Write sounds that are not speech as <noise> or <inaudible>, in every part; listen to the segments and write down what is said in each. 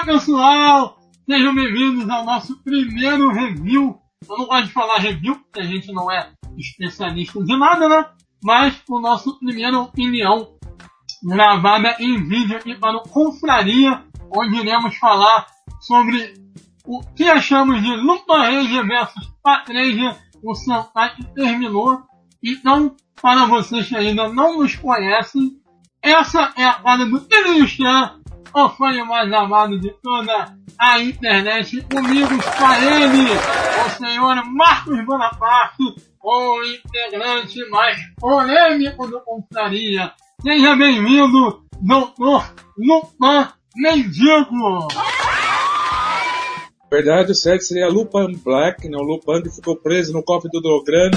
Fala pessoal, sejam bem-vindos ao nosso primeiro review. Eu não gosto de falar review, porque a gente não é especialista de nada, né? Mas o nosso primeira opinião gravada em vídeo aqui para o Confraria, onde iremos falar sobre o que achamos de Lupa Ranger versus Patreja, o Sentai que terminou. Então, para vocês que ainda não nos conhecem, essa é a cara do Christian, o fã mais amado de toda a internet. Comigo está ele, o senhor Marcos Bonaparte, o integrante mais polêmico do Confraria. Seja bem-vindo, doutor Lupan Mendigo! Verdade, o certo seria Lupin Black, né? O Lupin que ficou preso no cofre do Dograno.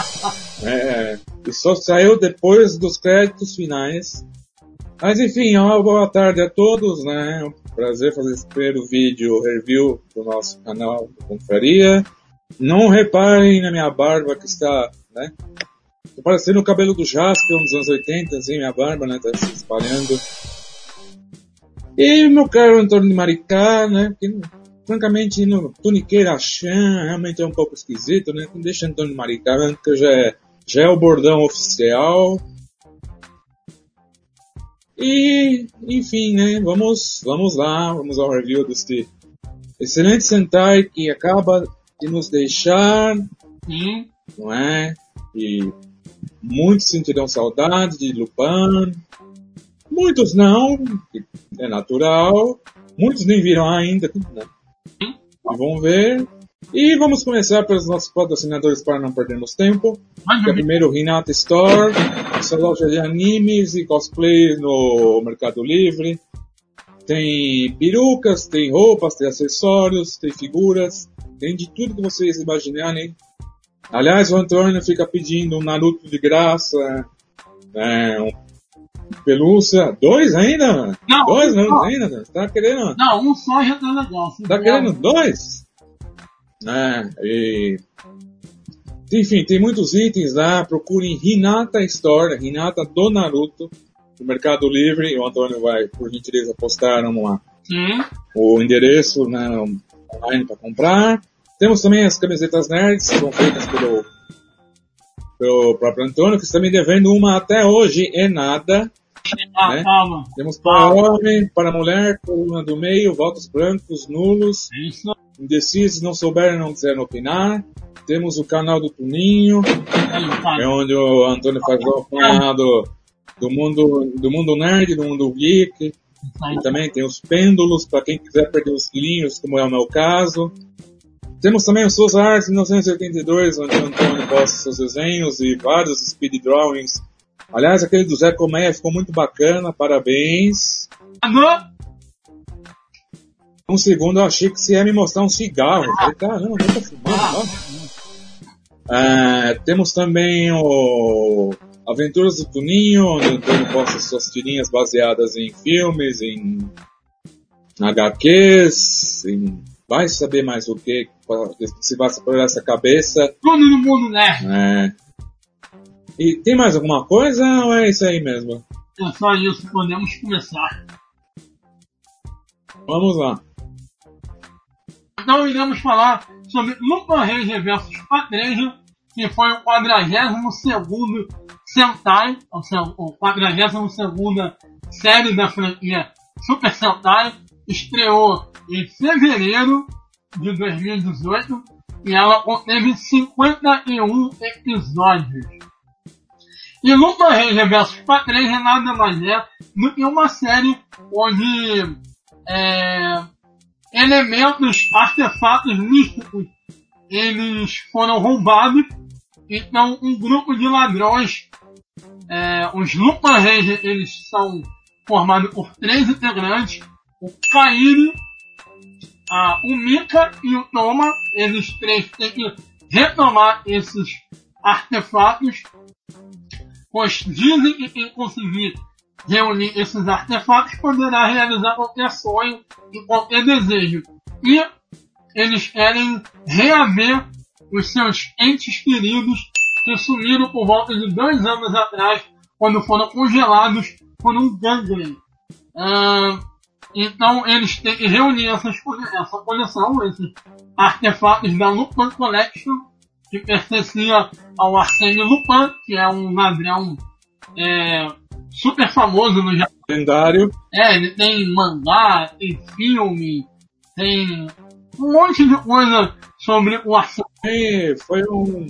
<laughs> é, e só saiu depois dos créditos finais. Mas enfim, uma boa tarde a todos, né? Um prazer fazer esse primeiro vídeo review do nosso canal do Confraria. Não reparem na minha barba que está, né? Tô parecendo o cabelo do Jasper nos anos 80, assim, minha barba, né? Tá se espalhando. E meu caro Antônio de Maricá, né? Que, francamente, no Tuniqueira Chan realmente é um pouco esquisito, né? Então deixa Antônio de Maricá, que já é, já é o bordão oficial. E, enfim, né? Vamos, vamos lá, vamos ao review deste excelente Sentai que acaba de nos deixar, Sim. não é? E muitos sentirão saudade de Lupin, muitos não, é natural, muitos nem viram ainda, né? E vão ver. E vamos começar pelos nossos patrocinadores para não perdermos tempo. Que é primeiro o Hinata Store, essa loja de animes e cosplay no Mercado Livre. Tem perucas, tem roupas, tem acessórios, tem figuras, tem de tudo que vocês imaginarem. Aliás, o Antônio fica pedindo um Naruto de graça, é, um pelúcia. Dois ainda? Não, Dois um ainda? Tá querendo? Não, um só já tá legal. se Tá vier- querendo dois? É, e... Enfim, tem muitos itens lá. Procurem Hinata Store, Hinata do Naruto, no Mercado Livre. O Antônio vai, por gentileza, postar uma, Sim. o endereço né, online para comprar. Temos também as camisetas nerds, que são feitas pelo, pelo próprio Antônio, que está me devendo uma até hoje e nada. Ah, Né? calma. Temos para homem, para mulher, coluna do meio, votos brancos, nulos, Isso. Indecisos, não souberam, não quiseram opinar. Temos o canal do Tuninho, é onde o Antônio faz o apanhado do mundo, do mundo nerd, do mundo geek. E também tem os pêndulos, para quem quiser perder os quilinhos, como é o meu caso. Temos também o Souza Arts 1982, onde o Antônio posta seus desenhos e vários speed drawings. Aliás, aquele do Zé Colmeia ficou muito bacana, parabéns. Um segundo eu achei que você ia me mostrar um cigarro. Eu falei, caramba, eu tô fumando, ó. É, temos também o Aventuras do Tuninho, onde o Antônio posta suas tirinhas baseadas em filmes, em HQs, em vai saber mais o que, se vai por essa cabeça. Tudo no mundo nerd. É. E tem mais alguma coisa ou é isso aí mesmo? É só isso. Podemos começar. Vamos lá. Então iremos falar sobre Lupin Ranger vs Patreja, que foi o 42 Sentai, ou seja, o 42 série da franquia Super Sentai, estreou em fevereiro de 2018 e ela conteve 51 episódios. E Lupin Ranger vs Patreja nada mais é do que uma série onde é, elementos, artefatos místicos, eles foram roubados. Então, um grupo de ladrões, é, os Lupin Ranger, eles são formados por três integrantes: o Kairi, a, o Mika e o Toma. Eles três têm que retomar esses artefatos, pois dizem que quem conseguir reunir esses artefatos poderá realizar qualquer sonho e qualquer desejo. E eles querem reaver os seus entes queridos que sumiram por volta de dois anos atrás, quando foram congelados por um gangrene. Ah, Então eles têm que reunir essas, essa coleção, esses artefatos da Lupin Collection, que pertencia ao Arsène Lupin, que é um ladrão é, super famoso no Japão. Lendário. É, ele tem mangá, tem filme, tem um monte de coisa sobre o Arsène. É, foi um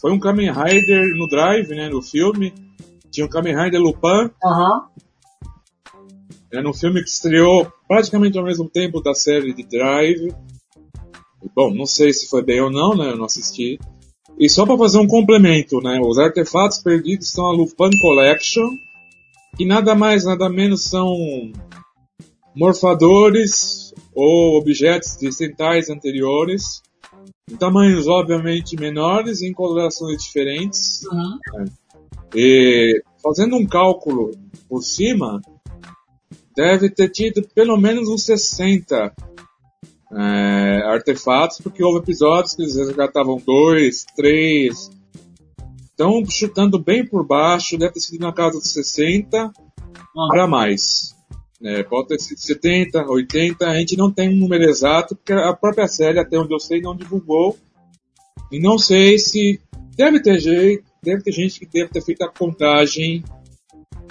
foi um Kamen Rider no Drive, né, no filme. Tinha um Kamen Rider Lupin. Aham. É um filme que estreou praticamente ao mesmo tempo da série de Drive. Bom, não sei se foi bem ou não, né? Eu não assisti. E só para fazer um complemento, né? Os artefatos perdidos estão a Lupin Collection, que nada mais, nada menos são morfadores ou objetos de centais anteriores, em tamanhos obviamente menores em colorações diferentes. Uhum. E fazendo um cálculo por cima, deve ter tido pelo menos uns 60 é, artefatos, porque houve episódios que eles resgatavam dois, três. Então, chutando bem por baixo, deve ter sido na casa dos 60 Uhum. para mais. É, pode ter sido 70, 80, a gente não tem um número exato, porque a própria série, até onde eu sei, não divulgou. E não sei se deve ter jeito, deve ter gente que deve ter feito a contagem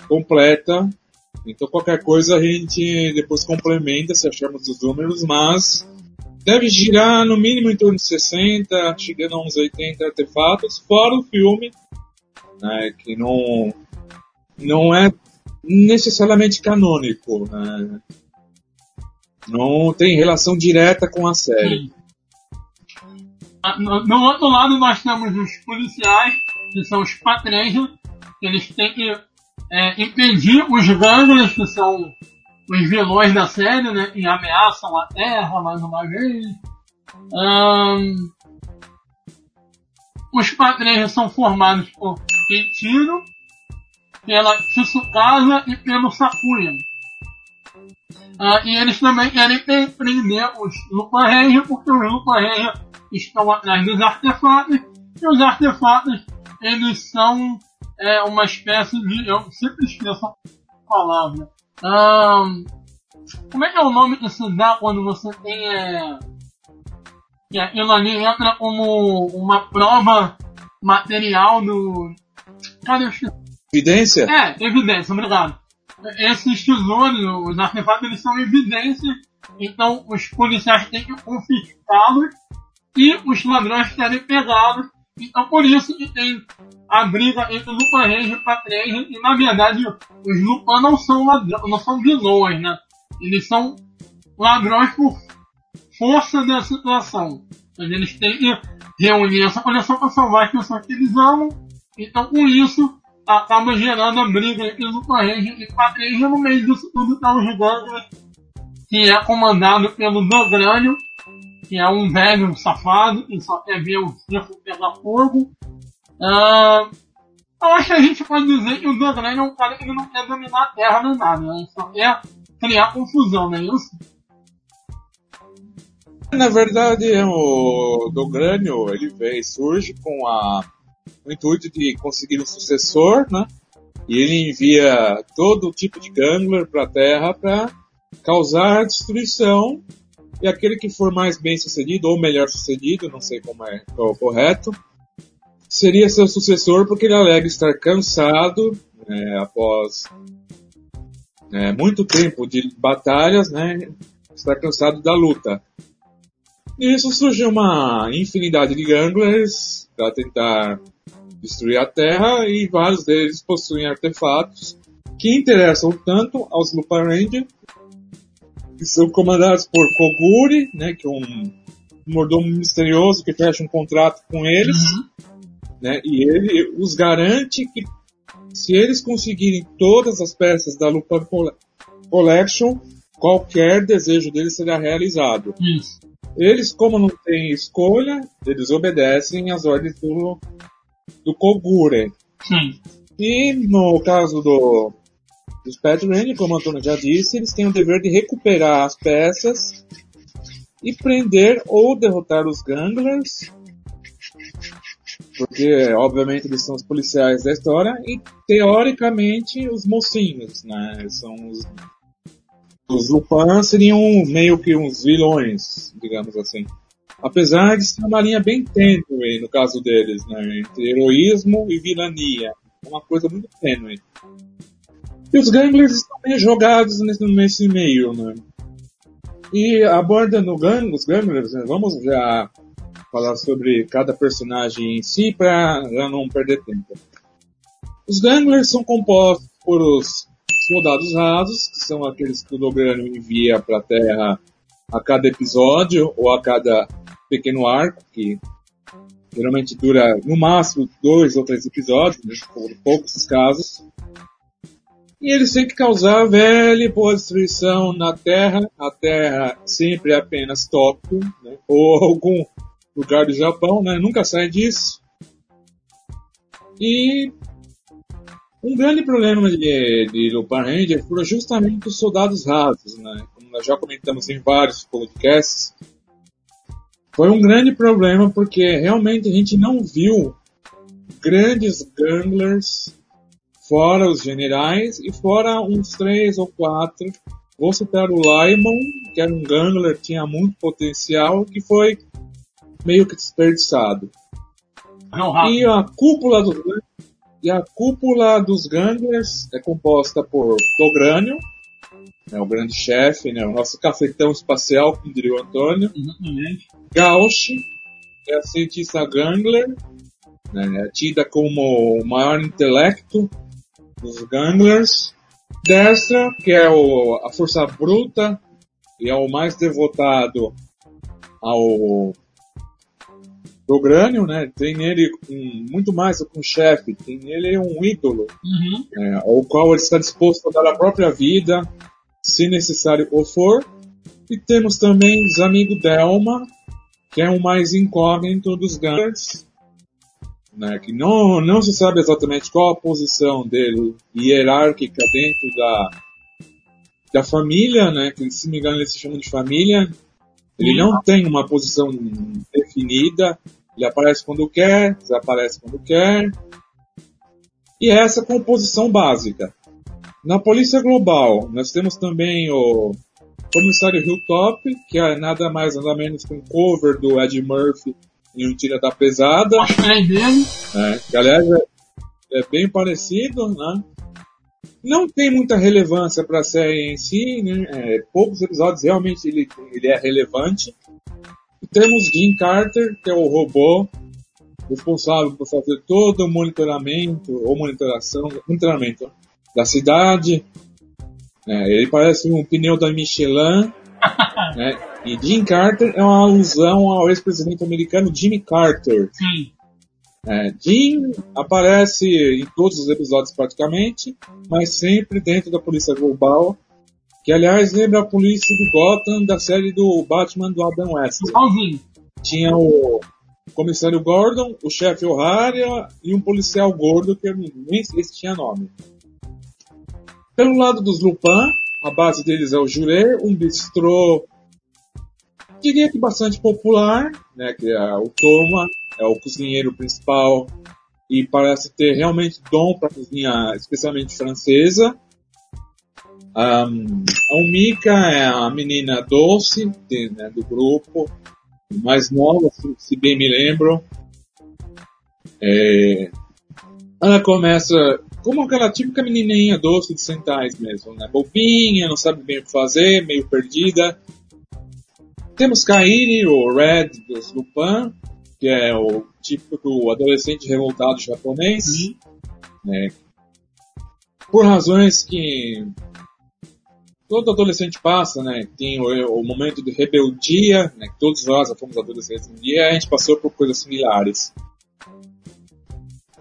completa. Então qualquer coisa a gente depois complementa se acharmos os números, mas deve girar no mínimo em torno de 60, chegando a uns 80 artefatos, fora o filme, né, que não, não é necessariamente canônico, né? não tem relação direta com a série. Ah, No, no outro lado nós temos os policiais, que são os patrões, eles têm que é, impedir os gânglios, que são os vilões da série, né? E ameaçam a Terra mais uma vez. Ahn, os patrões são formados por Keiichiro, pela Tsukasa e pelo Sakuya. Ah, e eles também querem pre- prender os Ranger, porque os Ranger estão atrás dos artefatos, e os artefatos, eles são é, uma espécie de... eu sempre esqueço a palavra. Ahn, como é que é o nome que se dá quando você tem... É, que aquilo ali entra como uma prova material do... Cadê o Evidência? é, evidência, obrigado. Esses tesouros, os artefatos, eles são evidência, então os policiais têm que confiscá-los e os ladrões querem pegá-los. Então por isso que tem a briga entre Lupin Ranger e Patrões, e na verdade os Lupin não são ladrões, não são vilões, né? Eles são ladrões por força da situação. Mas eles têm que reunir essa coleção para salvar as pessoas que eles amam. Então com isso acaba gerando a briga entre Lupin Ranger e Patrícia. No meio disso tudo tá o Gigante, que é comandado pelo Dogrânio, que é um velho safado, que só quer ver o circo pegar fogo. Ah, eu acho que a gente pode dizer que o Dogrânio é um cara que não quer dominar a Terra nem nada, né? ele só quer criar confusão, não é isso? Na verdade, o Dogrânio, ele surge com a, o intuito de conseguir um sucessor, né? E ele envia todo tipo de Gangler para a Terra para causar destruição. E aquele que for mais bem sucedido, ou melhor sucedido, não sei como é o correto, seria seu sucessor porque ele alega estar cansado né, após né, muito tempo de batalhas, né? Estar cansado da luta. Nisso surge uma infinidade de Ganglers para tentar destruir a Terra e vários deles possuem artefatos que interessam tanto aos Lupin Ranger, que são comandados por Koguri, né, que é um mordomo misterioso que fecha um contrato com eles, né, e ele os garante que se eles conseguirem todas as peças da Lupin Colle- Collection, qualquer desejo deles será realizado. Isso. Eles, como não têm escolha, eles obedecem às ordens do, do Kogure. Sim. E no caso do, Pet Ranger, como o Antônio já disse, eles têm o dever de recuperar as peças e prender ou derrotar os Ganglers. Porque, obviamente, eles são os policiais da história e, teoricamente, os mocinhos, né? São os, os Lupin seriam meio que uns vilões, digamos assim. Apesar de ser uma linha bem tênue no caso deles, né? Entre heroísmo e vilania. Uma coisa muito tênue. E os Ganglers estão meio jogados nesse, nesse meio, né? E abordando gang, os Ganglers, né? vamos já falar sobre cada personagem em si para não perder tempo. Os Ganglers são compostos por os soldados rasos, que são aqueles que o Lograno envia para a Terra a cada episódio ou a cada pequeno arco, que geralmente dura no máximo dois ou três episódios, né, poucos casos. E eles têm que causar velha e boa destruição na Terra. A Terra sempre é apenas Tóquio, né, ou algum lugar do Japão, né, nunca sai disso. E um grande problema de, de Lupin Ranger foram justamente os soldados rasos, né? Como nós já comentamos em vários podcasts, foi um grande problema porque realmente a gente não viu grandes ganglers fora os generais e fora uns três ou quatro. Vou citar o Lyman, que era um gangler, tinha muito potencial, que foi meio que desperdiçado. e a cúpula dos e a cúpula dos Ganglers é composta por Dogrânio, né, o grande chefe, né, o nosso cafetão espacial, como diria o Antônio. Exatamente. Gauch, é a cientista Gangler, né, tida como o maior intelecto dos Ganglers. Destra, que é o, a força bruta e é o mais devotado ao do Grânio, né? Tem nele um, muito mais do que um chefe, tem nele um ídolo, uhum. é, ao qual ele está disposto a dar a própria vida, se necessário ou for. E temos também os amigos Delma, que é o mais incógnito dos Gunners, né? Que não, não se sabe exatamente qual a posição dele hierárquica dentro da, da família, né? Que se me engano eles se chamam de família. Ele não tem uma posição definida, ele aparece quando quer, desaparece quando quer. E é essa composição básica. Na Polícia Global, nós temos também o Comissário Hilltop, que é nada mais nada menos que um cover do Ed Murphy em Um Tira da Pesada. É dele. É, que aliás é, é bem parecido, né? Não tem muita relevância para a série em si, né? É, poucos episódios realmente ele, ele é relevante. Temos Jim Carter, que é o robô responsável por fazer todo o monitoramento ou monitoração, monitoramento da cidade. É, ele parece um pneu da Michelin. <laughs> né? E Jim Carter é uma alusão ao ex-presidente americano Jimmy Carter. Sim. É, Jim aparece em todos os episódios praticamente, mas sempre dentro da Polícia Global que aliás lembra a polícia de Gotham da série do Batman do Adam West. Tinha o comissário Gordon, o chefe O'Hara e um policial gordo que eu nem sei se tinha nome. Pelo lado dos Lupin, a base deles é o Juré, um bistrô diria que bastante popular, né, que é o Toma, é o cozinheiro principal e parece ter realmente dom para cozinhar, especialmente francesa. Um, a Umika é a menina doce de, né, do grupo, mais nova, se bem me lembro. É, ela começa como aquela típica menininha doce de centais mesmo, né? Bobinha, não sabe bem o que fazer, meio perdida. Temos Kairi, o Red dos Lupin, que é o típico adolescente revoltado japonês. Uhum. Né? Por razões que todo adolescente passa, né? Tem o, o momento de rebeldia, né? Todos nós fomos adolescentes um dia, a gente passou por coisas similares.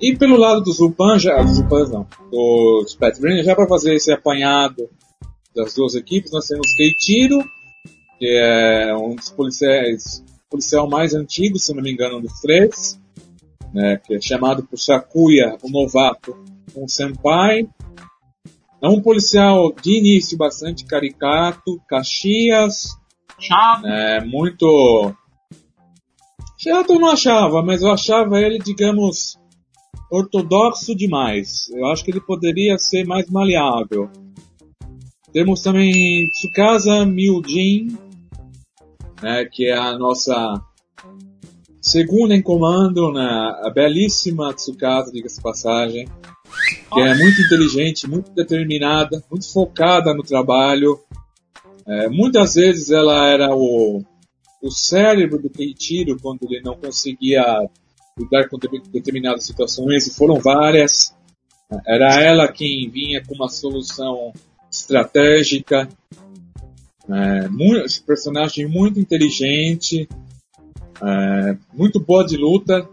E pelo lado dos Lupin, já, dos Lupin não, dos Pet já para fazer esse apanhado das duas equipes, nós temos Keitiro, que é um dos policiais, policial mais antigo, se não me engano, dos três, né? Que é chamado por Sakuya, o novato, um senpai, é um policial de início bastante caricato, Caxias. Chato. É, muito. Chato eu não achava, mas eu achava ele, digamos, ortodoxo demais. Eu acho que ele poderia ser mais maleável. Temos também Tsukasa Miujin, né, que é a nossa segunda em comando, né, a belíssima Tsukasa, diga-se passagem, que é muito inteligente, muito determinada, muito focada no trabalho. É, muitas vezes ela era o, o cérebro do Keiichiro quando ele não conseguia lidar com determinadas situações, e foram várias. Era ela quem vinha com uma solução estratégica. É, muito, personagem muito inteligente, é, muito boa de luta.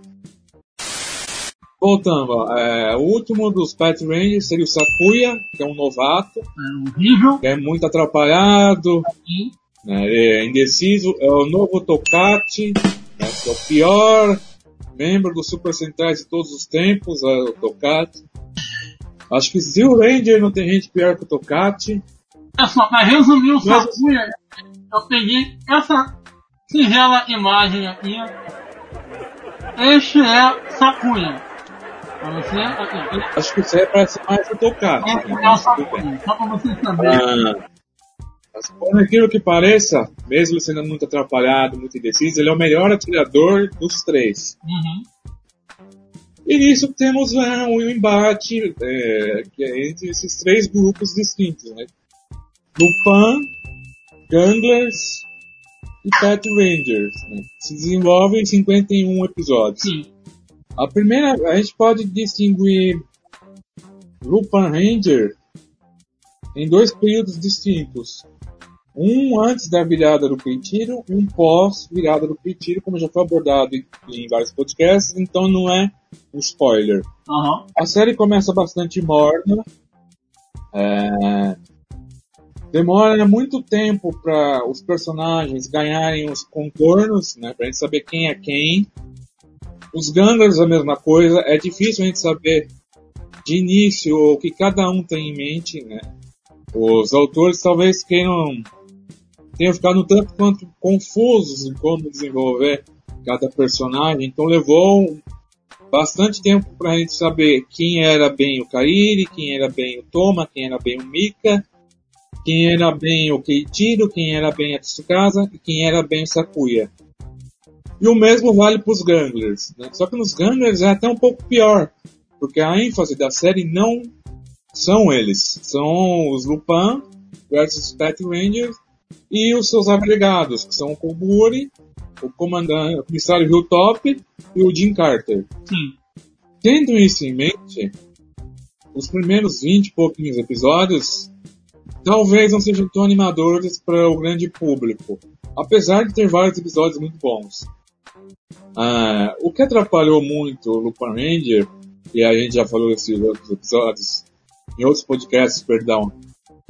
Voltando, é, o último dos Pet Rangers seria o Sakuya, que é um novato. É horrível. Que é muito atrapalhado. Né, é indeciso. É o novo Tokati, né, que é o pior membro do Super Sentai de todos os tempos, é o Tokati. Acho que o Ranger não tem gente pior que o Tokati. É só, pra resumir o Sakuya, eu peguei essa singela imagem aqui. Este é Sakuya. Pra você, aqui. Acho que isso aí parece mais o Tokati. É, é o Sakuya, só pra vocês saberem. Ah, mas por aquilo que pareça, mesmo sendo muito atrapalhado, muito indeciso, ele é o melhor atirador dos três. Uhum. E nisso temos é, um embate é, é entre esses três grupos distintos, né? Lupin, Ganglers e Pet Rangers. Né? Se desenvolve em 51 episódios. Sim. A primeira, a gente pode distinguir Lupin Ranger em dois períodos distintos. Um antes da virada do Peitiro um pós virada do Peitiro, como já foi abordado em, em vários podcasts, então não é um spoiler. Uhum. A série começa bastante morna. É... Demora muito tempo para os personagens ganharem os contornos, né, para gente saber quem é quem. Os Ganglers a mesma coisa. É difícil a gente saber de início o que cada um tem em mente, né? Os autores talvez queiram tenham ficado um tanto quanto confusos em como desenvolver cada personagem, então levou bastante tempo para a gente saber quem era bem o Kairi, quem era bem o Toma, quem era bem o Mika, quem era bem o Keiichiro, quem era bem a Tsukasa e quem era bem o Sakuya. E o mesmo vale para os Ganglers. Né? Só que nos Ganglers é até um pouco pior, porque a ênfase da série não são eles, são os Lupin versus Pet Rangers e os seus agregados, que são o Koguri, o comandante, o comissário Hilltop e o Jim Carter. Sim. Tendo isso em mente, os primeiros 20 e pouquinhos episódios talvez não sejam tão animadores para o grande público, apesar de ter vários episódios muito bons. Ah, o que atrapalhou muito o Lupin Ranger, e a gente já falou desses outros episódios, em outros podcasts, perdão,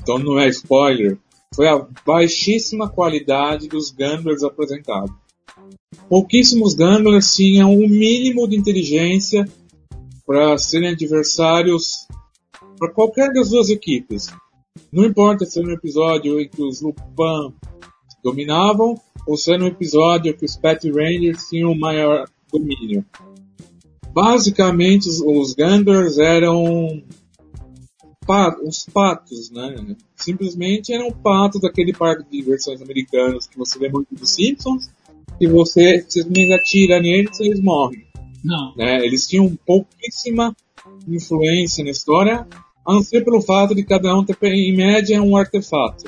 então não é spoiler, foi a baixíssima qualidade dos gamblers apresentados. Pouquíssimos gamblers tinham o um mínimo de inteligência para serem adversários para qualquer das duas equipes. Não importa se era um episódio em que os Lupin dominavam ou se era um episódio que os Pet Rangers tinham o maior domínio. Basicamente, os, os Gamblers eram os patos, né? Simplesmente eram patos daquele parque de diversões americanos que você vê muito dos Simpsons, que você simplesmente atira neles e eles morrem. Não. Né? Eles tinham pouquíssima influência na história, a não ser pelo fato de cada um ter, em média, um artefato.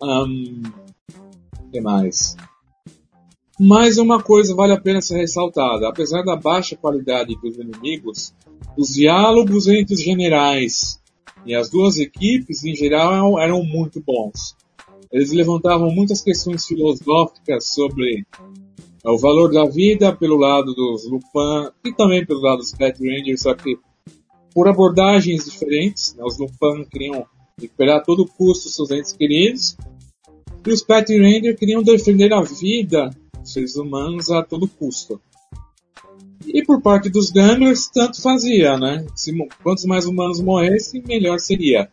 Um, que mais? Mais uma coisa vale a pena ser ressaltada. Apesar da baixa qualidade dos inimigos, os diálogos entre os generais e as duas equipes, em geral, eram muito bons. Eles levantavam muitas questões filosóficas sobre o valor da vida pelo lado dos Lupin e também pelo lado dos Pet Rangers, só que por abordagens diferentes. Né? Os Lupin queriam recuperar a todo custo seus entes queridos e os Pet Rangers queriam defender a vida seres humanos a todo custo. E por parte dos Gamblers, tanto fazia, né? Se, quantos mais humanos morressem, melhor seria.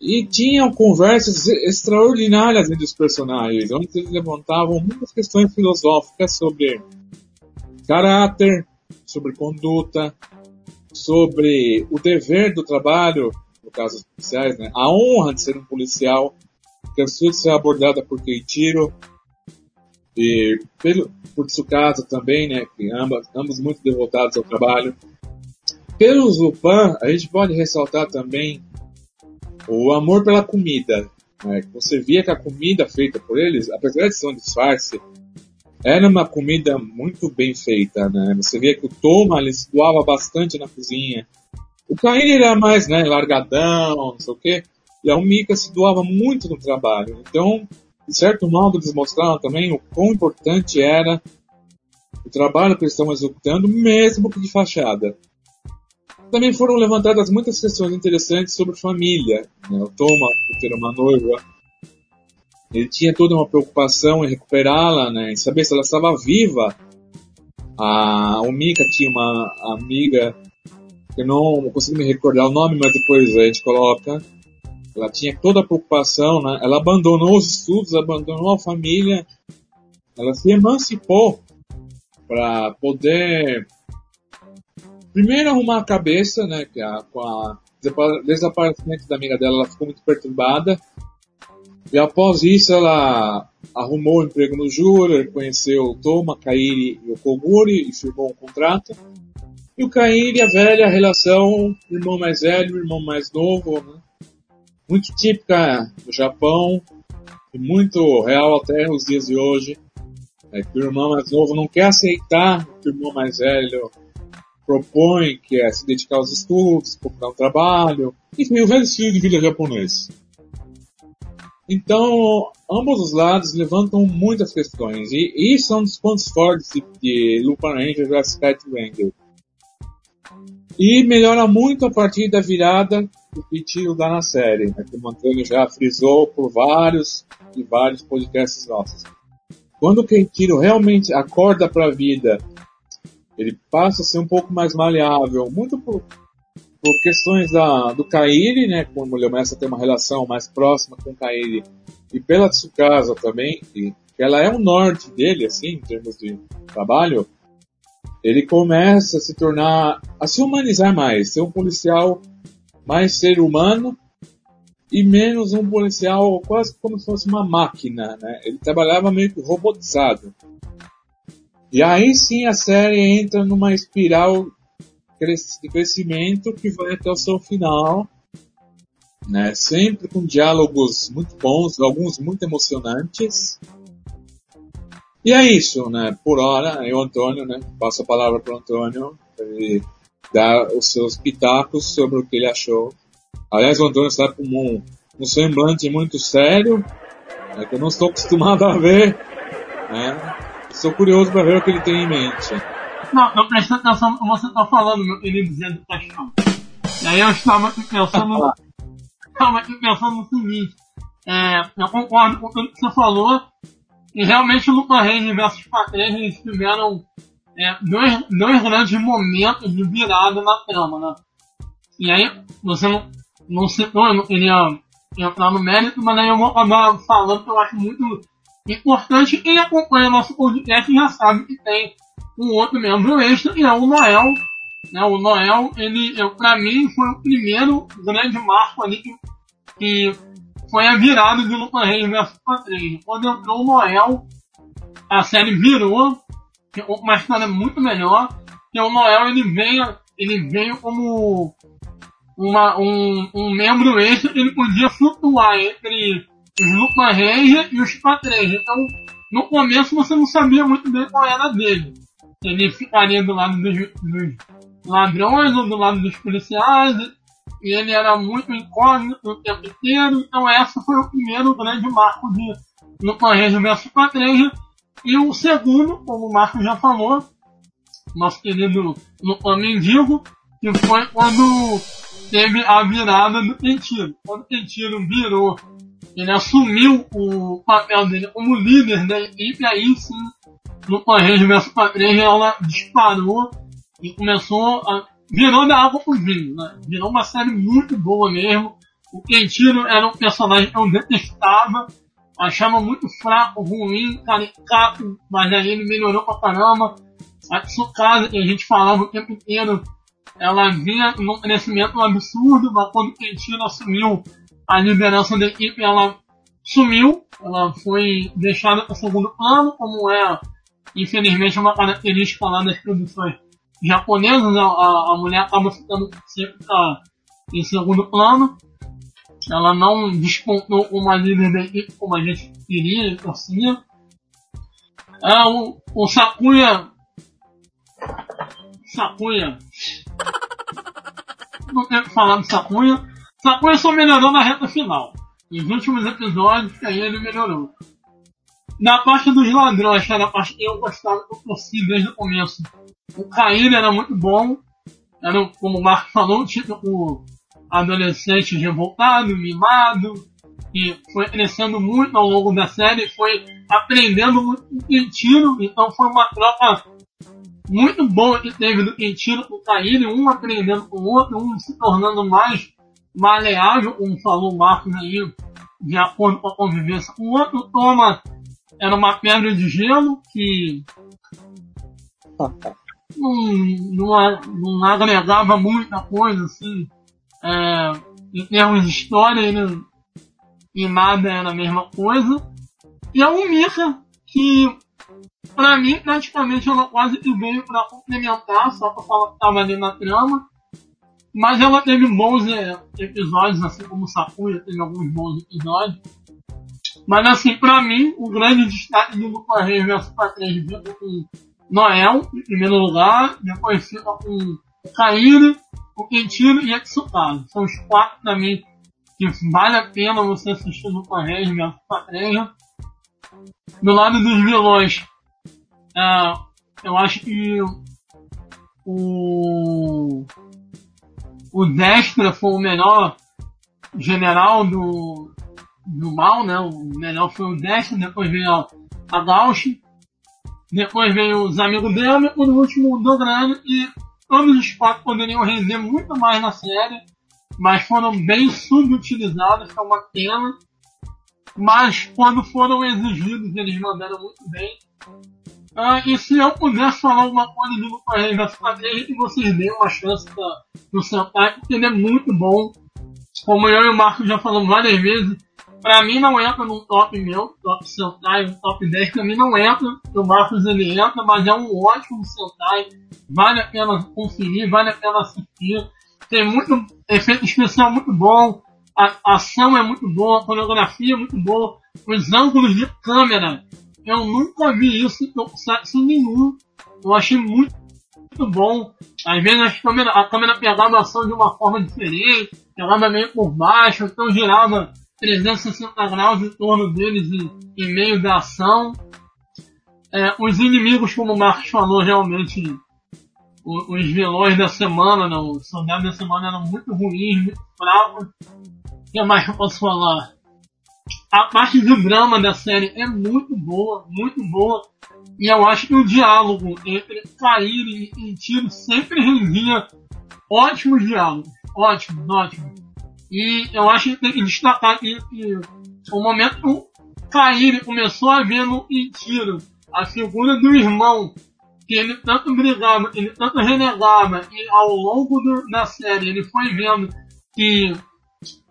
E tinham conversas extraordinárias entre os personagens, onde eles levantavam muitas questões filosóficas sobre caráter, sobre conduta, sobre o dever do trabalho no caso dos policiais, né? A honra de ser um policial, cansou de ser abordada por Keitiro e pelo, por Tsukasa também, né? Que ambas, ambos muito devotados ao trabalho. Pelos Lupin, a gente pode ressaltar também o amor pela comida. Né? Você via que a comida feita por eles, apesar de ser um disfarce, era uma comida muito bem feita, né? Você via que o Toma ele doava bastante na cozinha. O Caim era mais, né, largadão, não sei o quê. E a Mika se doava muito no trabalho. Então, de certo modo, eles mostraram também o quão importante era o trabalho que eles estão executando, mesmo que de fachada. Também foram levantadas muitas questões interessantes sobre família. Né? O Toma, por ter uma noiva, ele tinha toda uma preocupação em recuperá-la, né? em saber se ela estava viva. A Mika tinha uma amiga, que eu não consigo me recordar o nome, mas depois a gente coloca. Ela tinha toda a preocupação, né? ela abandonou os estudos, abandonou a família, ela se emancipou para poder primeiro arrumar a cabeça, né, com a desaparecimento da amiga dela, ela ficou muito perturbada. E após isso, ela arrumou um emprego no Jura, conheceu o Toma, Kairi e o Koguri e firmou um contrato. E o Kairi, a velha relação, irmão mais velho, irmão mais novo, né? Muito típica do Japão e muito real até os dias de hoje. É que o irmão mais novo não quer aceitar que o irmão mais velho propõe, que é se dedicar aos estudos, procurar um trabalho, enfim, o velho estilo de vida japonês. Então, ambos os lados levantam muitas questões, e isso é um dos pontos fortes de, de Lupin Ranger vs Sky Ranger. E melhora muito a partir da virada que o dá na série, né, que o Antônio já frisou por vários e vários podcasts nossos. Quando o Keiichiro realmente acorda para a vida ele passa a ser um pouco mais maleável, muito por, por questões da, do Kairi, né, como ele começa a ter uma relação mais próxima com o Kairi, e pela Tsukasa também, que, que ela é o norte dele, assim, em termos de trabalho, ele começa a se tornar, a se humanizar mais, ser um policial mais ser humano e menos um policial quase como se fosse uma máquina, né? Ele trabalhava meio que robotizado. E aí sim a série entra numa espiral de crescimento que vai até o seu final, né? Sempre com diálogos muito bons, alguns muito emocionantes. E é isso, né? Por hora, eu, Antônio, né? Passo a palavra para o Antônio para ele dar os seus pitacos sobre o que ele achou. Aliás, o Antônio está com um, um semblante muito sério, né? que eu não estou acostumado a ver, né? Sou curioso para ver o que ele tem em mente. Não, eu prestei atenção no que você está falando, meu querido Zé do Paixão. E aí eu estava pensando, estava pensando no seguinte, é, eu concordo com tudo que você falou, e realmente o Luca Reis versus Patrícia eles tiveram é, dois, dois grandes momentos de virada na trama, né? E aí, você não, não citou, eu não queria entrar no mérito, mas aí eu vou acabar falando que eu acho muito importante, quem acompanha nosso podcast já sabe que tem um outro membro extra, que é o Noel. Né, o Noel, ele, eu, pra mim, foi o primeiro grande marco ali que, que foi a virada de Lucan Reis vs Patrícia. Quando entrou o Noel, a série virou, uma história muito melhor, e o Noel ele veio, ele veio como uma, um, um membro extra que ele podia flutuar entre os Lupa Ranger e os Patreja. Então, no começo você não sabia muito bem qual era dele. Ele ficaria do lado dos, dos ladrões ou do lado dos policiais. E ele era muito incógnito o tempo inteiro. Então, esse foi o primeiro grande marco de Lupa Ranger versus Patreja. E o segundo, como o Marco já falou, nosso querido Lupa Mendigo, que foi quando teve a virada do Quintino. Quando o Quintino virou ele assumiu o papel dele como líder da equipe, aí sim, no Correio vs Patreja, ela disparou e começou a. virou da água pro vinho, né? Virou uma série muito boa mesmo. O Quentino era um personagem que eu detestava, achava muito fraco, ruim, caricato, mas aí ele melhorou pra caramba. A Tsukasa, que a gente falava o tempo inteiro, ela vinha num crescimento absurdo, mas quando Quintino assumiu a liderança da equipe, ela sumiu, ela foi deixada para segundo plano, como é, infelizmente, uma característica lá das produções japonesas, a, a mulher acaba ficando sempre pra, em segundo plano. Ela não despontou como a líder da equipe como a gente queria e torcia. É, o, o Sakuya. Sakuya. Não tenho que falar do Sakuya. Sakuya só melhorou na reta final. Nos últimos episódios, aí ele melhorou. Na parte dos ladrões, que era a parte que eu gostava, eu torci desde o começo. O Caíra era muito bom. Era, como o Marco falou, tipo adolescente revoltado, mimado, que foi crescendo muito ao longo da série, foi aprendendo muito com o Quintino, então foi uma troca muito boa que teve do Quintino com o Caíra, um aprendendo com o outro, um se tornando mais maleável, como falou o Marcos aí, de acordo com a convivência. O outro toma era uma pedra de gelo que <laughs> não, não, não agregava muita coisa, assim, é, em termos de história, ele e nada era a mesma coisa. E a Umika, que pra mim praticamente ela quase que veio pra complementar, só pra falar que tava ali na trama. Mas ela teve bons é, episódios, assim como Sakuya teve alguns bons episódios. Mas assim, pra mim, o grande destaque do Lupa Reis vs Patrícia fica com Noel, em primeiro lugar, depois fica com Kairi, o Quintino e Exutado. São os quatro mim que vale a pena você assistir no Reis vs Patrícia. Do lado dos vilões, é, eu acho que o o Destra foi o melhor general do, do mal, né? O melhor foi o Destra, depois veio a, a Gauch, depois veio os amigos dela, e por último o Dograno, e todos os quatro poderiam render muito mais na série, mas foram bem subutilizados, que é uma pena. Mas quando foram exigidos, eles mandaram muito bem. Uh, e se eu pudesse falar alguma coisa de Lupa Reis da quadrilha, que vocês deem uma chance pra, pro Sentai, porque ele é muito bom. Como eu e o Marco já falamos várias vezes, pra mim não entra no top meu, top Sentai, top 10, pra mim não entra. O Marcos ele entra, mas é um ótimo Sentai. Vale a pena conferir, vale a pena assistir. Tem muito efeito especial muito bom, a ação é muito boa, a coreografia é muito boa, os ângulos de câmera eu nunca vi isso em tokusatsu nenhum. Eu achei muito, muito bom. Às vezes a câmera, a câmera pegava a ação de uma forma diferente, pegava meio por baixo, então girava 360 graus em torno deles em, em meio da ação. É, os inimigos, como o Marcos falou, realmente os, vilões da semana, não, os soldados da semana eram muito ruins, muito fracos. O que mais eu posso falar? a parte do drama da série é muito boa, muito boa. E eu acho que o diálogo entre Kairi e Tiro sempre rendia ótimos diálogos. Ótimos, ótimos. E eu acho que tem que destacar que, que o momento Kairi começou a ver no Tiro a figura do irmão, que ele tanto brigava, ele tanto renegava, e ao longo do, da série ele foi vendo que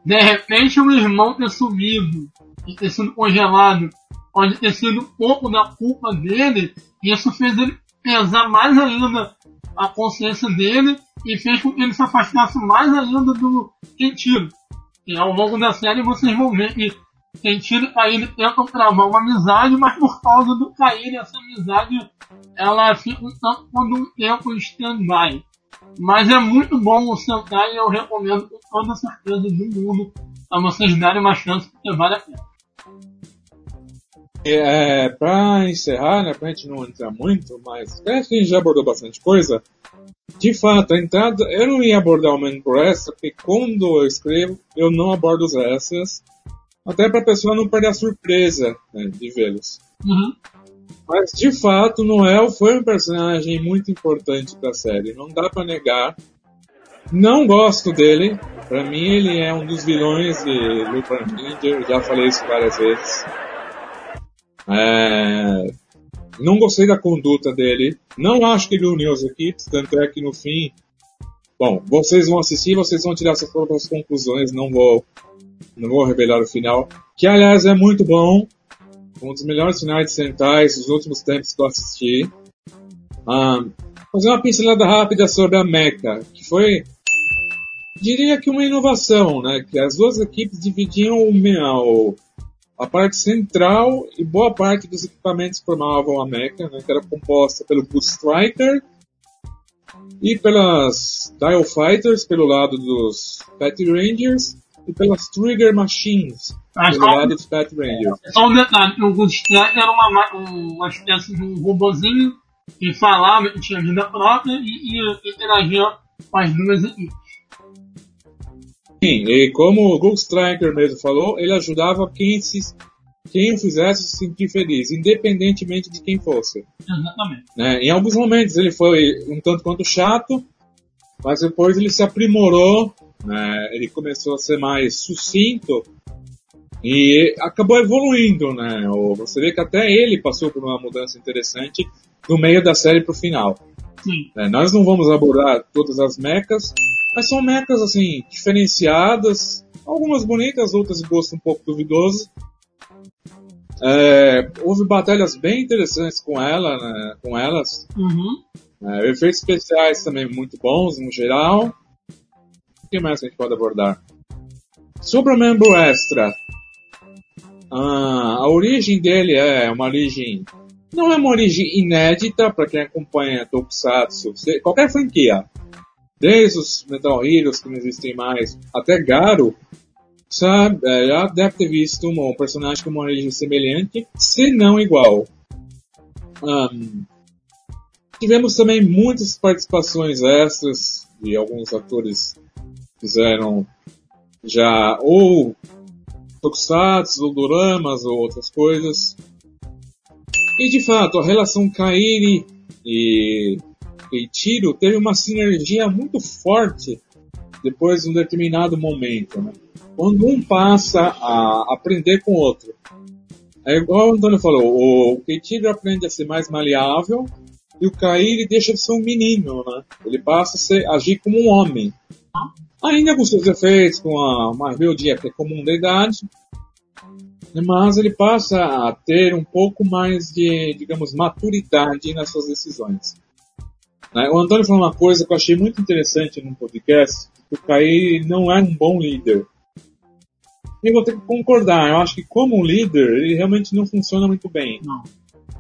de repente o irmão ter sumido e ter sido congelado pode ter sido um pouco da culpa dele, e isso fez ele pesar mais ainda a consciência dele e fez com que ele se afastasse mais ainda do Quintino. E ao longo da série vocês vão ver que Quintino e Caíne tentam travar uma amizade, mas por causa do Caíne essa amizade ela fica um tanto por um tempo em stand-by. Mas é muito bom o Sentai e eu recomendo com toda certeza do mundo a vocês darem uma chance porque vale a pena. É, para encerrar, né, pra gente não entrar muito, mas acho que a gente já abordou bastante coisa. De fato, a entrada, eu não ia abordar o Man porque quando eu escrevo, eu não abordo os extras, até para a pessoa não perder a surpresa né, de vê-los. Uhum. Mas de fato, Noel foi um personagem muito importante da série, não dá para negar. Não gosto dele, para mim ele é um dos vilões de Lupin Ninja, já falei isso várias vezes. É... Não gostei da conduta dele, não acho que ele uniu as equipes, tanto é que no fim Bom, vocês vão assistir, vocês vão tirar suas próprias conclusões, não vou, não vou revelar o final. Que aliás é muito bom, um dos melhores finais de Sentais dos últimos tempos que eu assisti. Ah, fazer uma pincelada rápida sobre a Mecha, que foi, diria que uma inovação, né? Que as duas equipes dividiam o, a parte central e boa parte dos equipamentos formavam a Mecha, né? Que era composta pelo Boost Striker e pelas Dial Fighters pelo lado dos Pet Rangers e pelas Trigger Machines Ah, pelo só- lado dos Pet Rangers. Só um detalhe, o Good Strike era uma, ma- uma espécie de um robozinho que falava, que tinha vida própria e, e interagia com as duas equipes. Sim, e como o Ghost Striker mesmo falou, ele ajudava quem se quem o fizesse se sentir feliz, independentemente de quem fosse. Exatamente. né? Em alguns momentos ele foi um tanto quanto chato, mas depois ele se aprimorou, né? ele começou a ser mais sucinto e acabou evoluindo. Né? Você vê que até ele passou por uma mudança interessante do meio da série para o final. Sim. né? Nós não vamos abordar todas as mechas, mas são mechas assim, diferenciadas, algumas bonitas, outras de gosto um pouco duvidoso. É, houve batalhas bem interessantes com ela, né, com elas. Uhum. É, efeitos especiais também muito bons no geral. O que mais a gente pode abordar? Sobre o membro extra. Ah, a origem dele é uma origem. Não é uma origem inédita para quem acompanha Tokusatsu, qualquer franquia. Desde os Metal Heroes que não existem mais, até Garo, sabe, é, já deve ter visto um personagem com uma origem semelhante, se não igual. Ahn, Tivemos também muitas participações extras de alguns atores fizeram já ou tokusatsu, ou doramas ou outras coisas. E de fato, a relação Kairi e Keiichiro teve uma sinergia muito forte depois de um determinado momento. Né? Quando um passa a aprender com o outro. É igual o Antônio falou, o Keiichiro aprende a ser mais maleável e o Kairi deixa de ser um menino, né? Ele passa a ser, agir como um homem. Ainda com seus efeitos, com a, uma rebeldia que é comum da idade, mas ele passa a ter um pouco mais de, digamos, maturidade nas suas decisões. Né? O Antônio falou uma coisa que eu achei muito interessante no podcast, que o Kairi não é um bom líder. E eu vou ter que concordar, eu acho que como líder, ele realmente não funciona muito bem Não.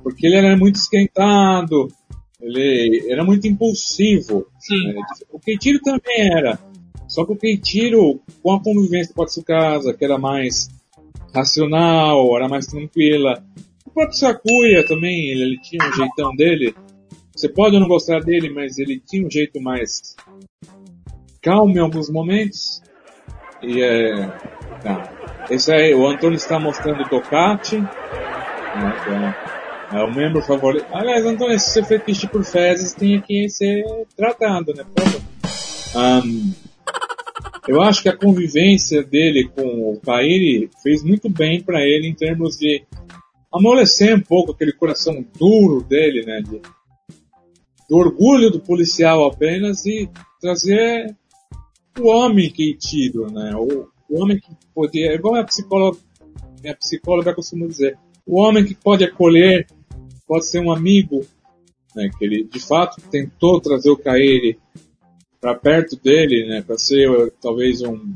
porque ele era muito esquentado, ele era muito impulsivo. Sim. né? O Keitiro também era. Só que o Keitiro, com a convivência com a Tsukasa, que era mais racional, era mais tranquila. O próprio Sakuya também, ele, ele tinha um jeitão dele. Você pode não gostar dele, mas ele tinha um jeito mais calmo em alguns momentos. E é. Tá. Esse aí, o Antônio está mostrando o Tocati. Né, é- é o membro favorito. Aliás, Antônio, se você fetiche por fezes, tem que ser tratado, né? Ahn, eu acho que a convivência dele com o Kairi fez muito bem para ele em termos de amolecer um pouco aquele coração duro dele, né? De, do orgulho do policial apenas e trazer o homem que tiro, né? O, o homem que podia, é igual a psicóloga, a psicóloga costuma dizer, o homem que pode acolher, pode ser um amigo, né? Que ele de fato tentou trazer o Kairi para perto dele, né? Para ser talvez um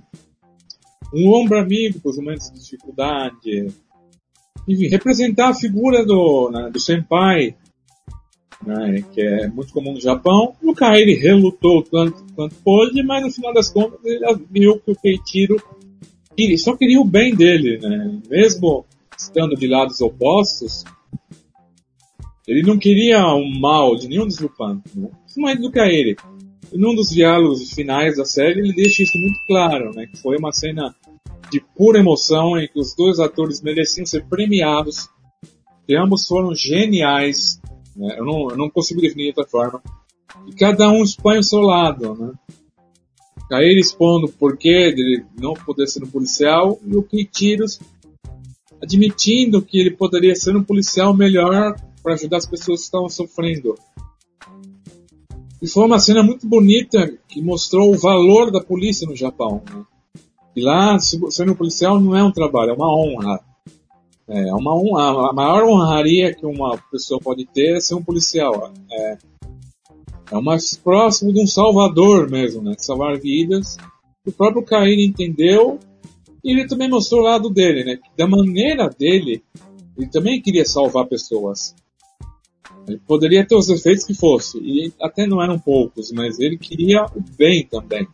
um ombro amigo para os momentos de dificuldade, enfim, representar a figura do né, do senpai, né, que é muito comum no Japão. O Kairi relutou tanto quanto pôde, mas no final das contas ele viu que o Keiichiro ele só queria o bem dele, né? Mesmo estando de lados opostos, ele não queria o mal de nenhum dos Lupin, né? principalmente do Kairi. E num dos diálogos finais da série ele deixa isso muito claro, né? Que foi uma cena de pura emoção em que os dois atores mereciam ser premiados. E ambos foram geniais. Né? Eu, não, eu não consigo definir de outra forma. E cada um expõe o seu lado, né? Kairi expondo o porquê dele não poder ser um policial e o Keiichiros admitindo que ele poderia ser um policial melhor para ajudar as pessoas que estavam sofrendo. E foi uma cena muito bonita que mostrou o valor da polícia no Japão. Né? E lá, sendo policial não é um trabalho, é uma honra. É uma honra, a maior honraria que uma pessoa pode ter é ser um policial. É, é o mais próximo de um salvador mesmo, né? Salvar vidas. O próprio Caíne entendeu e ele também mostrou o lado dele, né? Da maneira dele, ele também queria salvar pessoas. Ele poderia ter os efeitos que fosse, e até não eram poucos, mas ele queria o bem também.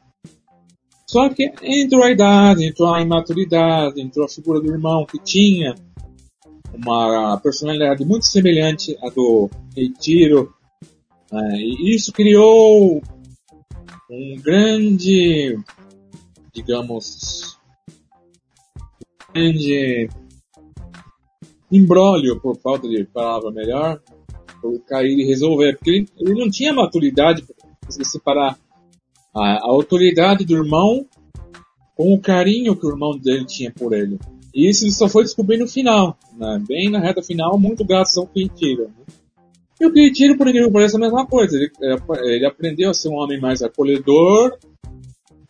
Só que entrou a idade, entrou a imaturidade, entrou a figura do irmão que tinha uma personalidade muito semelhante à do Eiichiro. É, e isso criou um grande, digamos, grande embrólio, por falta de palavra melhor, o Kairi resolver, porque ele, ele não tinha maturidade para separar a, a, autoridade do irmão com o carinho que o irmão dele tinha por ele. E isso ele só foi descobrir no final, né? bem na reta final, muito graças ao Quintiro. Né? E o Quintiro, por incrível que pareça, é a mesma coisa. Ele, é, ele aprendeu a ser um homem mais acolhedor,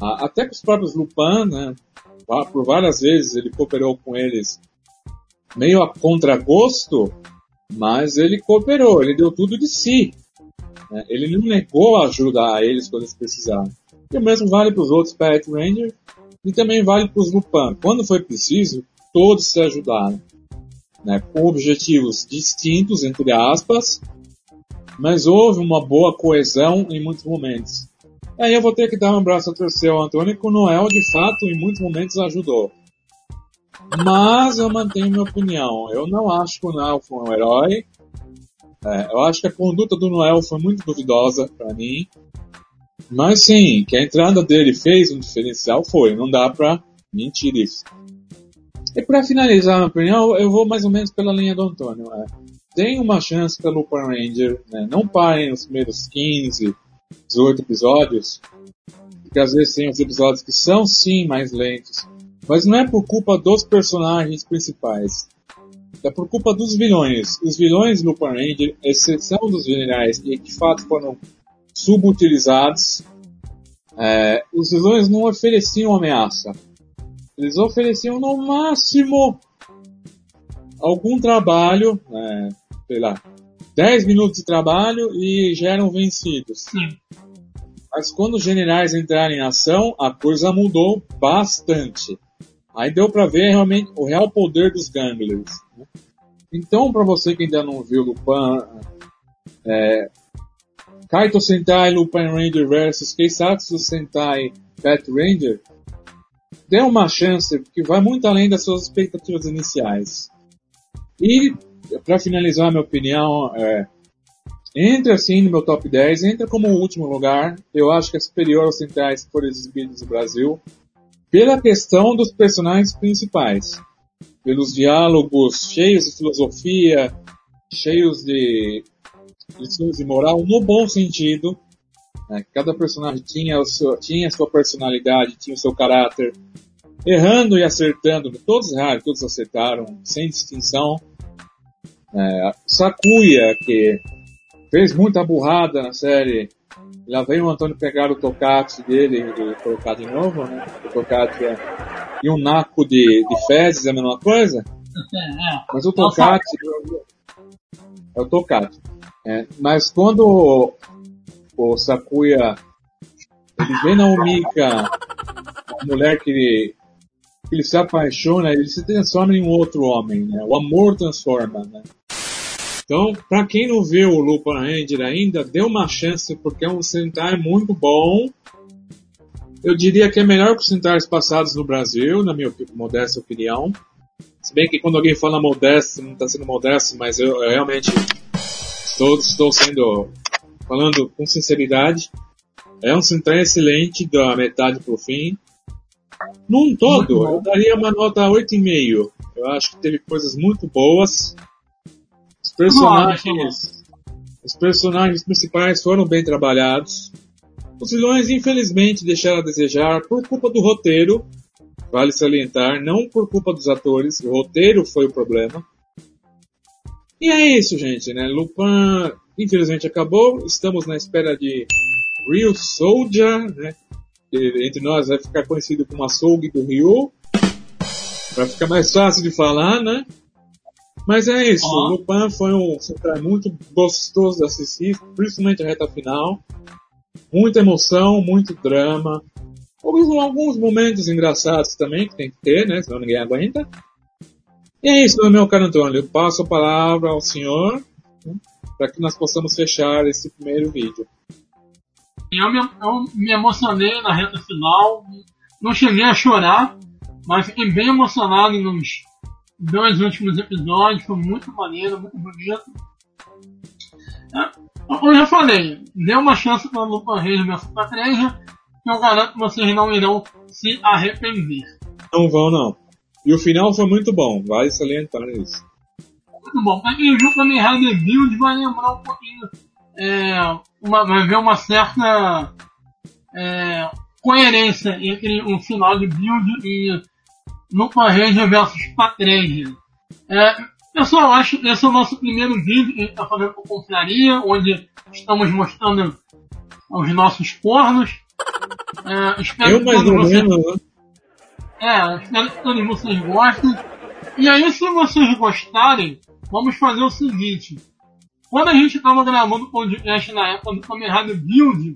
até com os próprios Lupin, né? Por várias vezes ele cooperou com eles meio a contragosto, mas ele cooperou, ele deu tudo de si. Né? Ele não negou a ajuda a eles quando eles precisaram. E o mesmo vale para os outros Pet Ranger e também vale para os Lupin. Quando foi preciso, todos se ajudaram. Né? Com objetivos distintos, entre aspas, mas houve uma boa coesão em muitos momentos. Aí eu vou ter que dar um abraço a torcer ao Antônio, que o Noel, de fato, em muitos momentos ajudou. Mas eu mantenho minha opinião. Eu não acho que o Noel foi um herói. É, eu acho que a conduta do Noel foi muito duvidosa para mim. Mas sim, que a entrada dele fez um diferencial foi. Não dá pra mentir isso. E para finalizar minha opinião, eu vou mais ou menos pela linha do Antônio. É. Tem uma chance pelo Power Ranger. Né? Não parem nos primeiros 15, 18 episódios. Porque às vezes tem os episódios que são sim mais lentos mas não é por culpa dos personagens principais. É por culpa dos vilões. Os vilões do Power Ranger, exceção dos generais, que de fato foram subutilizados, é, os vilões não ofereciam ameaça. Eles ofereciam no máximo algum trabalho, é, sei lá, 10 minutos de trabalho e já eram vencidos. Sim. Mas quando os generais entraram em ação, a coisa mudou bastante. Aí deu para ver realmente o real poder dos Ganglers. Né? Então, para você que ainda não viu Lupin, é, Kaito Sentai Lupin Ranger versus Keisatsu Sentai Pet Ranger, dê uma chance, porque vai muito além das suas expectativas iniciais. E, para finalizar minha opinião, é, entra assim no meu top 10, entra como último lugar. Eu acho que é superior aos Sentais que foram exibidos no Brasil pela questão dos personagens principais, pelos diálogos cheios de filosofia, cheios de lições de moral, no bom sentido. Né? Cada personagem tinha, o seu, tinha a sua personalidade, tinha o seu caráter, errando e acertando, todos erraram, todos acertaram, sem distinção. É, Sakuya, que fez muita burrada na série Lá vem o Antônio pegar o tocate dele e colocar de novo, né? O tocate é... E um naco de, de fezes é a mesma coisa? É, Mas o tocate... É o tocate. É, mas quando o, Sakuya ele vê na Umika a mulher que ele, que ele se apaixona, ele se transforma em um outro homem, né? O amor transforma, né? Então, para quem não viu o Lupin Ranger ainda, dê uma chance porque é um Sentai muito bom. Eu diria que é melhor que os Sentais passados no Brasil, na minha modesta opinião. Se bem que quando alguém fala modesto, não está sendo modesto, mas eu, eu realmente estou, estou sendo falando com sinceridade. É um Sentai excelente da metade para o fim. Num todo, eu daria uma nota 8,5. Eu acho que teve coisas muito boas personagens, os personagens principais foram bem trabalhados. Os vilões, infelizmente, deixaram a desejar por culpa do roteiro. Vale salientar, não por culpa dos atores. O roteiro foi o problema. E é isso, gente, né? Lupin infelizmente acabou. Estamos na espera de Real Soldier, né? Que entre nós vai ficar conhecido como açougue do Rio. Vai ficar mais fácil de falar, né? Mas é isso, Ó. Lupin foi um central muito gostoso de assistir, principalmente a reta final. Muita emoção, muito drama. Houve alguns momentos engraçados também, que tem que ter, né? Senão ninguém aguenta. E é isso, meu caro Antônio. Eu passo a palavra ao senhor para que nós possamos fechar esse primeiro vídeo. Eu me, eu me emocionei na reta final. Não cheguei a chorar, mas fiquei bem emocionado nos dois últimos episódios. Foi muito maneiro, muito bonito. É, eu já falei, dê uma chance para o Lupin Reis versus Patreja, que eu garanto que vocês não irão se arrepender. Não vão, não. E o final foi muito bom, vale salientar isso. Muito bom. Pra quem viu Kamen Rider Build vai lembrar um pouquinho, é, uma, vai ver uma certa é, coerência entre o final de Build e Lupin Ranger versus Patreja. É, pessoal, acho que esse é o nosso primeiro vídeo que a gente tá fazendo com confraria, onde estamos mostrando os nossos cornos. É, espero Eu que todos vocês menos, né? é, espero que todos vocês gostem. E aí, se vocês gostarem, vamos fazer o seguinte. Quando a gente estava gravando o podcast na época do Kamen Rider Build,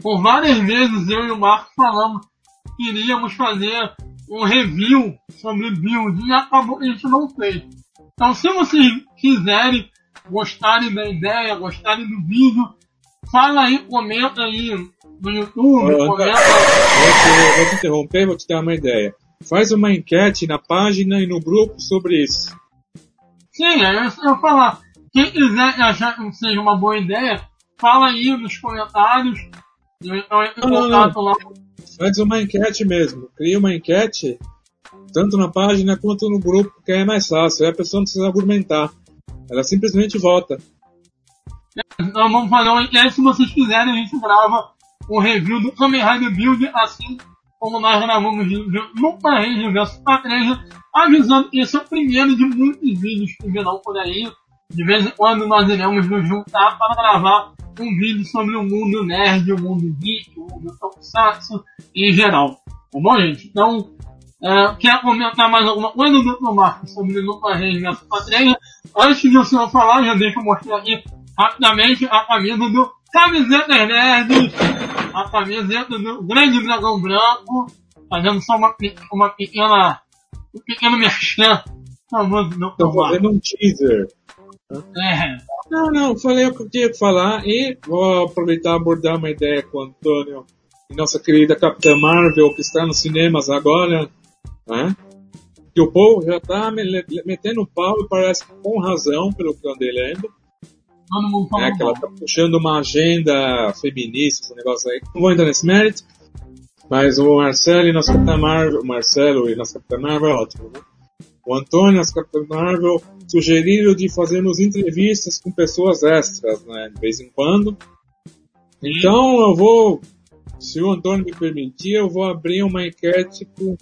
por várias vezes eu e o Marco falamos que iríamos fazer um review sobre Build e acabou que a gente não fez. Então, se vocês quiserem, gostarem da ideia, gostarem do vídeo, fala aí, comenta aí no YouTube, comenta... Vou te, vou te interromper, vou te dar uma ideia. Faz uma enquete na página e no grupo sobre isso. Sim, é isso que eu ia falar. Quem quiser achar que seja uma boa ideia, fala aí nos comentários. Eu então entro em contato lá. Faz uma enquete mesmo. Cria uma enquete, tanto na página quanto no grupo, que é mais fácil. Aí a pessoa não precisa argumentar. Ela simplesmente vota. Então vamos fazer uma enquete. Se vocês quiserem, a gente grava um review do Kamen Rider Build, assim como nós gravamos no Ranger vs Patreja, avisando que esse é o primeiro de muitos vídeos que virão por aí. De vez em quando nós iremos nos juntar para gravar um vídeo sobre o mundo nerd, o mundo geek, o mundo tokusatsu em geral. Tá bom, gente? Então, é, quer comentar mais alguma coisa, Dr. Marcos, sobre Lupa Reis versus Patreja? Antes de o senhor falar, já deixa eu mostrar aqui rapidamente a camisa do Camiseta Nerds, a camiseta do Grande Dragão Branco, fazendo só uma, uma pequena, um pequeno merchan. Estou Marcos. fazendo um teaser. É, Não, não, falei o que eu tinha que falar e vou aproveitar e abordar uma ideia com o Antônio e nossa querida Capitã Marvel, que está nos cinemas agora, né? Que o povo já está metendo pau e parece com razão, pelo que eu andei lendo, mundo né? Que ela tá puxando uma agenda feminista, esse negócio aí. Não vou entrar nesse mérito, mas o Marcelo e nossa Capitã Marvel, o Marcelo e nossa Capitã Marvel é ótimo, né? O Antônio e nossa Capitã Marvel sugeriram de fazermos entrevistas com pessoas extras, né? De vez em quando. Então eu vou, se o Antônio me permitir, eu vou abrir uma enquete com,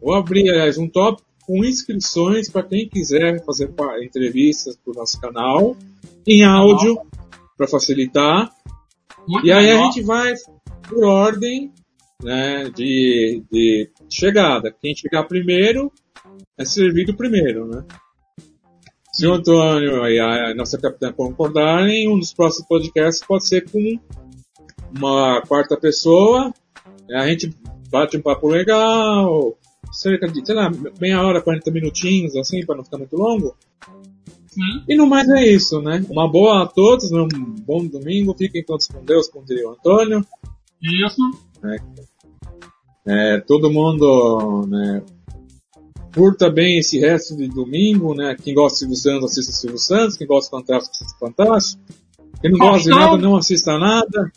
vou abrir, aliás, um tópico com inscrições para quem quiser fazer entrevistas para o nosso canal em áudio para facilitar. Muito E aí a legal. gente vai por ordem né, de, de chegada. Quem chegar primeiro é servido primeiro, né? Se o Antônio e a nossa capitã concordarem, um dos próximos podcasts pode ser com uma quarta pessoa. A gente bate um papo legal, cerca de, sei lá, meia hora, 40 minutinhos, assim, para não ficar muito longo. Sim. E no mais é isso, né? Uma boa a todos, um bom domingo, fiquem todos com Deus, como diria o Antônio. Isso. É, todo mundo, né, curta bem esse resto de domingo, né? Quem gosta de Silvio Santos, assista Silvio Santos. Quem gosta de Fantástico, assista Fantástico. Quem não gosta de Faustão. nada, não assista nada.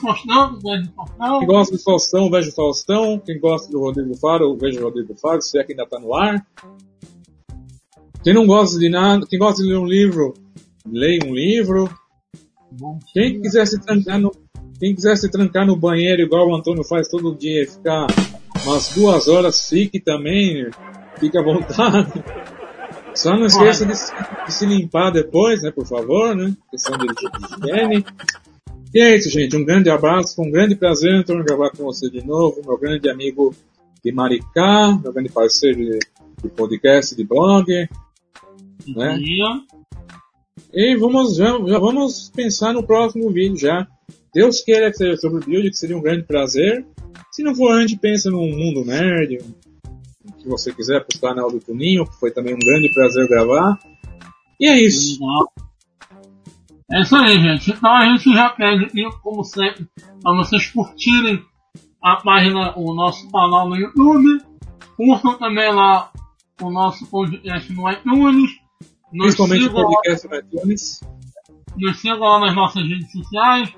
Faustão, grande Faustão. Quem gosta do Faustão, veja o Faustão. Quem gosta do Rodrigo Faro, veja o Rodrigo Faro, se é que ainda está no ar. Quem não gosta de nada, quem gosta de ler um livro, leia um livro. Quem quiser se trancar no, quem quiser se trancar no banheiro igual o Antônio faz todo dia e ficar umas duas horas, fique também, fique à vontade. Só não esqueça de, se- de se limpar depois, né, por favor, né? Questão de de higiene. E é isso, gente. Um grande abraço, foi um grande prazer então, gravar com você de novo. Meu grande amigo de Maricá, meu grande parceiro de, de podcast, de blog. Né? E vamos, já, já vamos pensar no próximo vídeo já. Deus queira que seja sobre o build, que seria um grande prazer. Se não for, a gente pensa num mundo nerd, o que você quiser, pro canal do Tuninho, que foi também um grande prazer gravar. E é isso. É isso aí, gente. Então a gente já pede, aqui, como sempre, para vocês curtirem a página, o nosso canal no YouTube. Curtam também lá o nosso podcast no iTunes. Nos Principalmente o sigam, lá- podcast no iTunes. nos sigam lá nas nossas redes sociais.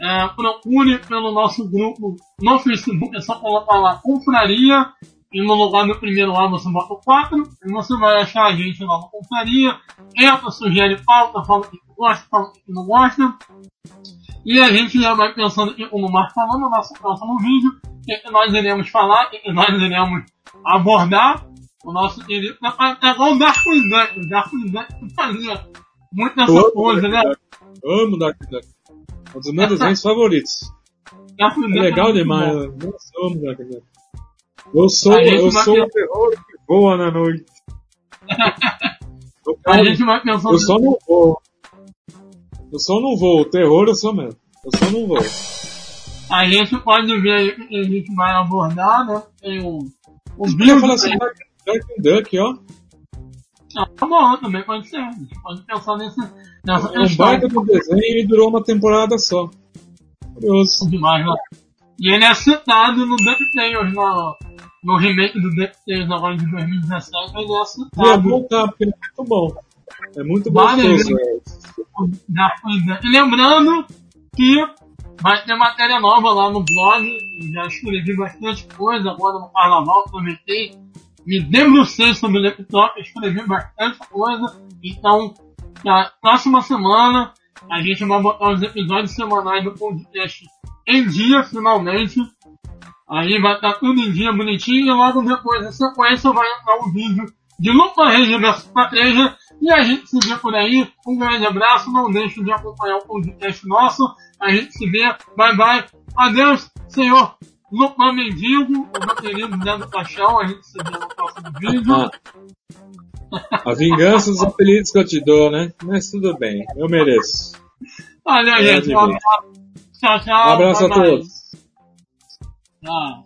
É, procure pelo nosso grupo no Facebook, é só colocar lá Confraria. E no lugar do primeiro lá você bota o 4. E você vai achar a gente lá no Confraria. Entra, sugere pauta, fala o que gosta, fala o que não gosta. E a gente já vai pensando aqui, como o Marco falou, no nosso próximo vídeo, o que que nós iremos falar, o que que nós iremos abordar. O nosso querido. É igual o Dark Duck. O Dark Duck fazia muito amo coisa, né? Amo Dark Duck. Um dos meus desenhos favoritos. Dark É legal muito demais. né? Nossa, eu amo Dark Duck. Eu sou, eu sou o terror que voa na noite. Eu, <laughs> A gente vai pensando. eu só não vou. Eu só não vou. O terror eu sou mesmo. Eu só não vou. A gente pode ver a gente vai abordar, né? Tem o. O build. falar assim, Dark, Dark Duck, ó. Ah, tá bom, também pode ser. A gente pode pensar nesse, nessa É um baita do desenho e durou uma temporada só. Curioso. demais, né? E ele é citado no DuckTales, no, no remake do DuckTales agora de 2017, ele é E é citado. voltar, porque é muito bom. É muito gostoso. Dark Duck. E lembrando que vai ter matéria nova lá no blog, eu já escrevi bastante coisa agora no carnaval, aproveitei, me debrucei sobre o laptop, escrevi bastante coisa, então na próxima semana a gente vai botar os episódios semanais do podcast em dia, finalmente. Aí vai estar tudo em dia bonitinho e logo depois da sequência vai entrar um vídeo de Lupa Ranger vs Patreja e a gente se vê por aí. Um grande abraço, não deixe de acompanhar o podcast nosso. A gente se vê, bye bye, adeus, senhor Lupa Mendigo, o meu querido Leandro Paixão, a gente se vê no próximo vídeo. <laughs> A vingança dos apelidos que eu te dou, né? Mas tudo bem, eu mereço. Valeu, É, gente, um abraço. Tchau, tchau. Um abraço a bye, bye. Todos. Tchau.